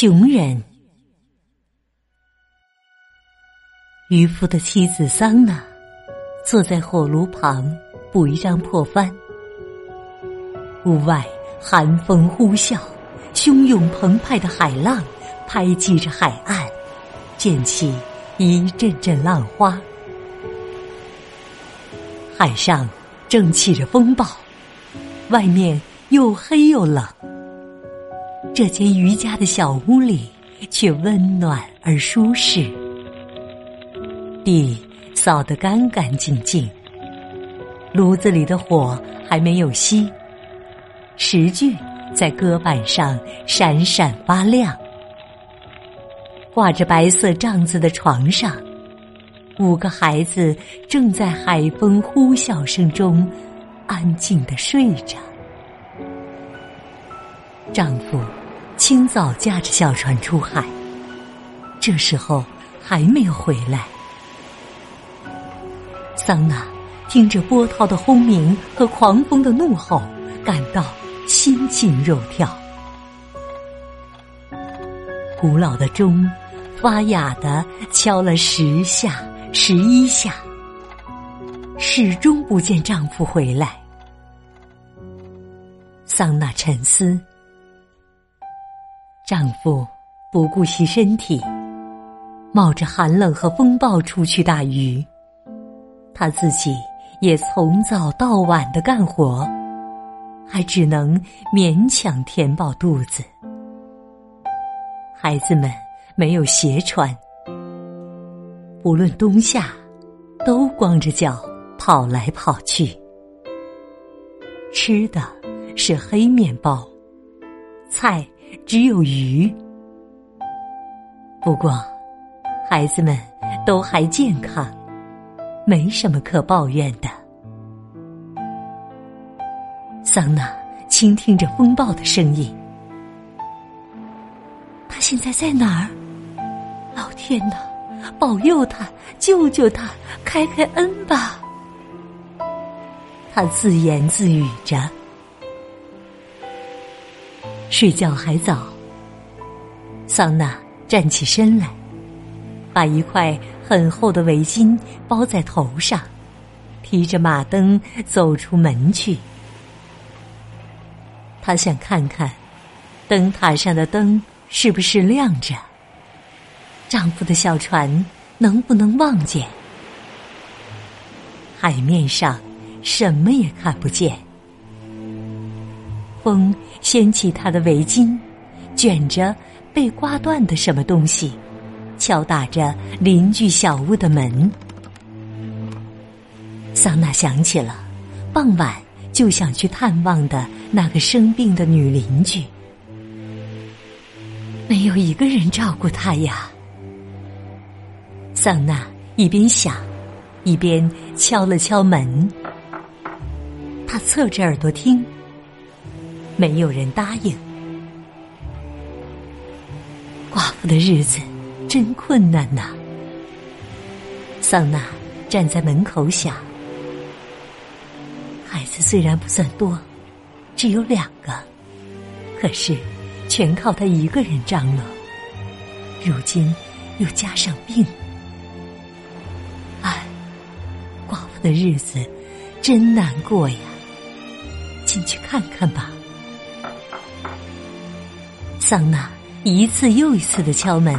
穷人。渔夫的妻子桑娜坐在火炉旁补一张破帆。屋外寒风呼啸，汹涌澎湃的海浪拍击着海岸，溅起一阵阵浪花。海上正起着风暴，外面又黑又冷。这间渔家的小屋里却温暖而舒适，地扫得干干净净，炉子里的火还没有熄，石具在搁板上闪闪发亮。挂着白色帐子的床上，五个孩子正在海风呼啸声中安静的睡着。丈夫。清早驾着小船出海，这时候还没有回来。桑娜听着波涛的轰鸣和狂风的怒吼，感到心惊肉跳。古老的钟发哑的敲了十下、十一下，始终不见丈夫回来。桑娜沉思。丈夫不顾惜身体，冒着寒冷和风暴出去打鱼，他自己也从早到晚的干活，还只能勉强填饱肚子。孩子们没有鞋穿，不论冬夏，都光着脚跑来跑去。吃的是黑面包，菜。只有鱼。不过，孩子们都还健康，没什么可抱怨的。桑娜倾听着风暴的声音，他现在在哪儿？老天呐，保佑他，救救他，开开恩吧！他自言自语着。睡觉还早，桑娜站起身来，把一块很厚的围巾包在头上，提着马灯走出门去。她想看看灯塔上的灯是不是亮着，丈夫的小船能不能望见。海面上什么也看不见。风掀起她的围巾，卷着被刮断的什么东西，敲打着邻居小屋的门。桑娜想起了傍晚就想去探望的那个生病的女邻居，没有一个人照顾她呀。桑娜一边想，一边敲了敲门。她侧着耳朵听。没有人答应。寡妇的日子真困难呐。桑娜站在门口想：孩子虽然不算多，只有两个，可是全靠他一个人张罗。如今又加上病，唉，寡妇的日子真难过呀。进去看看吧。桑娜一次又一次的敲门，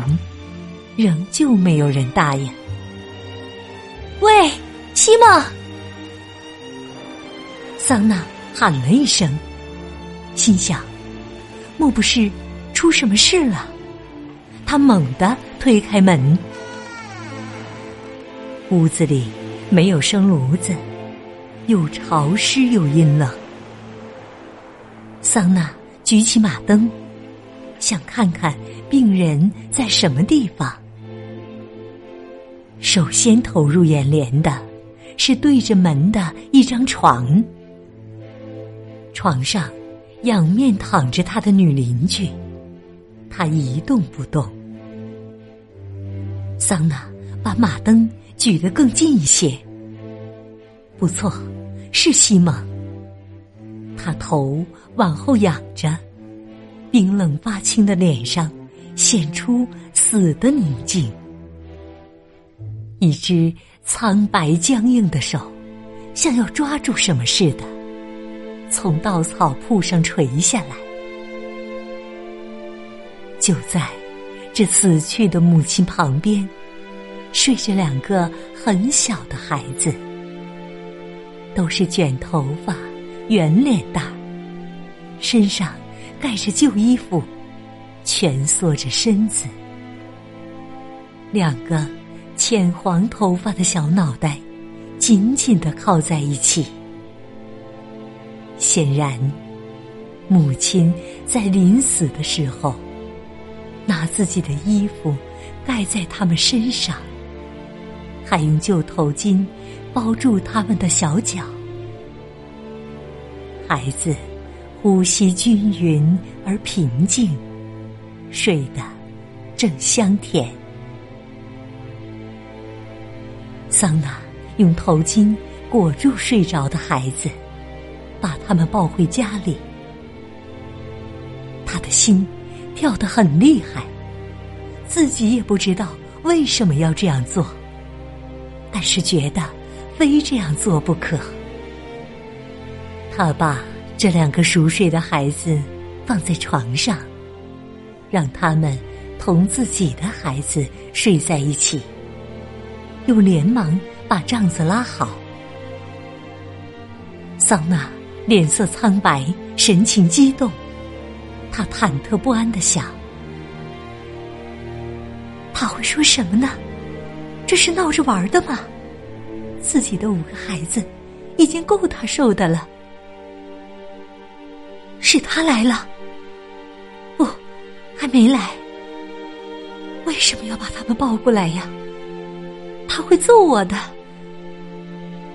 仍旧没有人答应。喂，西蒙！桑娜喊了一声，心想：莫不是出什么事了？他猛地推开门，屋子里没有生炉子，又潮湿又阴冷。桑娜举起马灯。想看看病人在什么地方。首先投入眼帘的是对着门的一张床，床上仰面躺着他的女邻居，她一动不动。桑娜把马灯举得更近一些，不错，是西蒙。他头往后仰着。冰冷发青的脸上，显出死的宁静。一只苍白僵硬的手，像要抓住什么似的，从稻草铺上垂下来。就在这死去的母亲旁边，睡着两个很小的孩子，都是卷头发、圆脸蛋，身上盖着旧衣服，蜷缩着身子，两个。浅黄头发的小脑袋，紧紧的靠在一起。显然，母亲在临死的时候，拿自己的衣服盖在他们身上，还用旧头巾包住他们的小脚。孩子呼吸均匀而平静，睡得正香甜。桑娜用头巾裹住睡着的孩子，把他们抱回家里。他的心跳得很厉害，自己也不知道为什么要这样做，但是觉得非这样做不可。他把这两个熟睡的孩子放在床上，让他们同自己的孩子睡在一起。又连忙把帐子拉好。桑娜脸色苍白，神情激动，她忐忑不安的想：他会说什么呢？这是闹着玩的吗？自己的五个孩子已经够他受的了。是他来了？不，还没来。为什么要把他们抱过来呀？他会揍我的，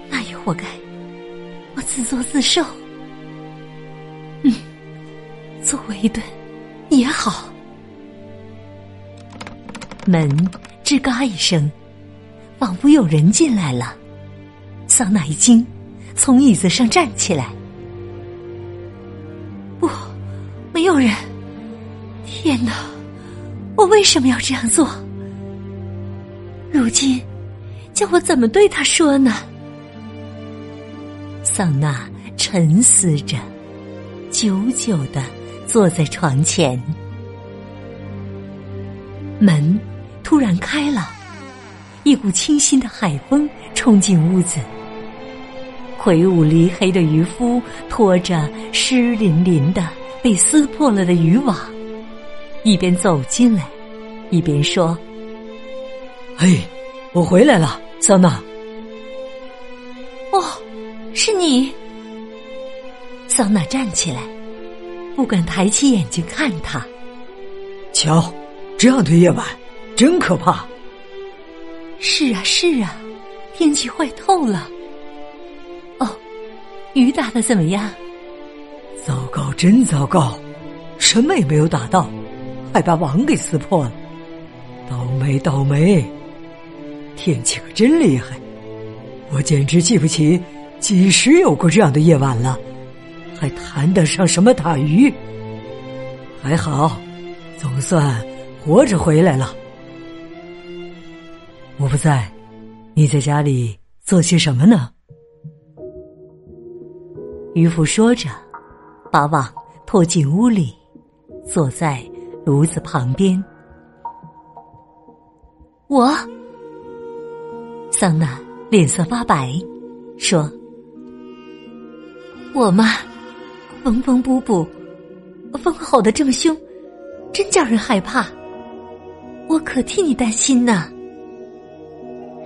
那也活该，我自作自受。嗯，揍我一顿也好。门吱嘎一声，仿佛有人进来了。桑娜一惊，从椅子上站起来。有人。天哪，我为什么要这样做？如今。叫我怎么对他说呢？桑娜沉思着，久久的坐在床前。门突然开了，一股清新的海风冲进屋子。魁梧黧黑的渔夫拖着湿淋淋的、被撕破了的渔网，一边走进来，一边说：“嘿，我回来了。”桑娜，哦，是你。桑娜站起来，不敢抬起眼睛看他。瞧，这样的夜晚真可怕。是啊，是啊，天气坏透了。哦，雨打的怎么样？真糟糕，什么也没有打到，还把网给撕破了。倒霉，倒霉。天气可真厉害，我简直记不起几时有过这样的夜晚了，还谈得上什么打鱼？还好，总算活着回来了。我不在，你在家里做些什么呢？渔夫说着，把网拖进屋里，坐在炉子旁边。我。桑娜脸色发白，说：“我嘛，缝缝补补，风吼得这么凶，真叫人害怕。我可替你担心呢。”“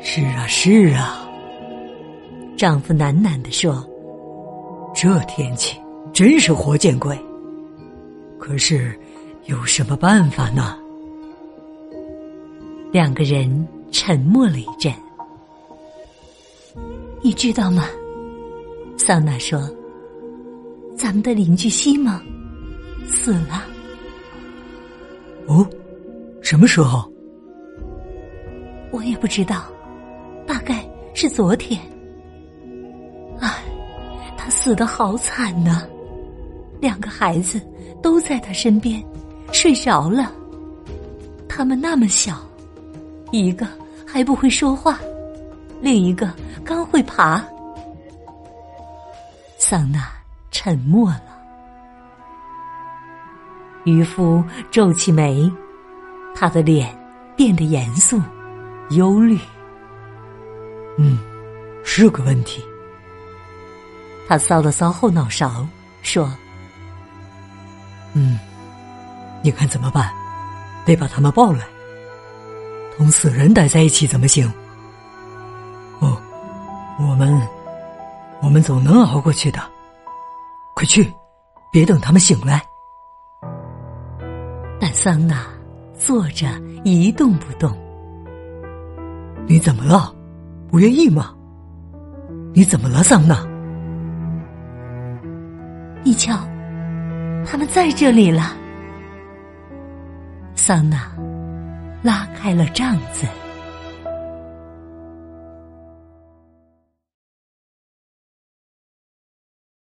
是啊，是啊。”丈夫喃喃的说：“这天气真是活见鬼。可是有什么办法呢？”两个人沉默了一阵。你知道吗？桑娜说：“咱们的邻居西蒙死了。”哦，什么时候？我也不知道，大概是昨天。唉，他死的好惨呐！两个孩子都在他身边，睡着了。他们那么小，一个还不会说话，另一个刚会爬。桑娜沉默了。渔夫皱起眉，他的脸变得严肃、忧虑。嗯，是个问题。他搔了搔后脑勺，说：“嗯，你看怎么办？得把他们抱来。同死人待在一起怎么行？哦，我们，我们总能熬过去的。快去，别等他们醒来。”但桑娜坐着一动不动。你怎么了？不愿意吗？你怎么了，桑娜？你瞧，他们在这里了。桑娜拉开了帐子。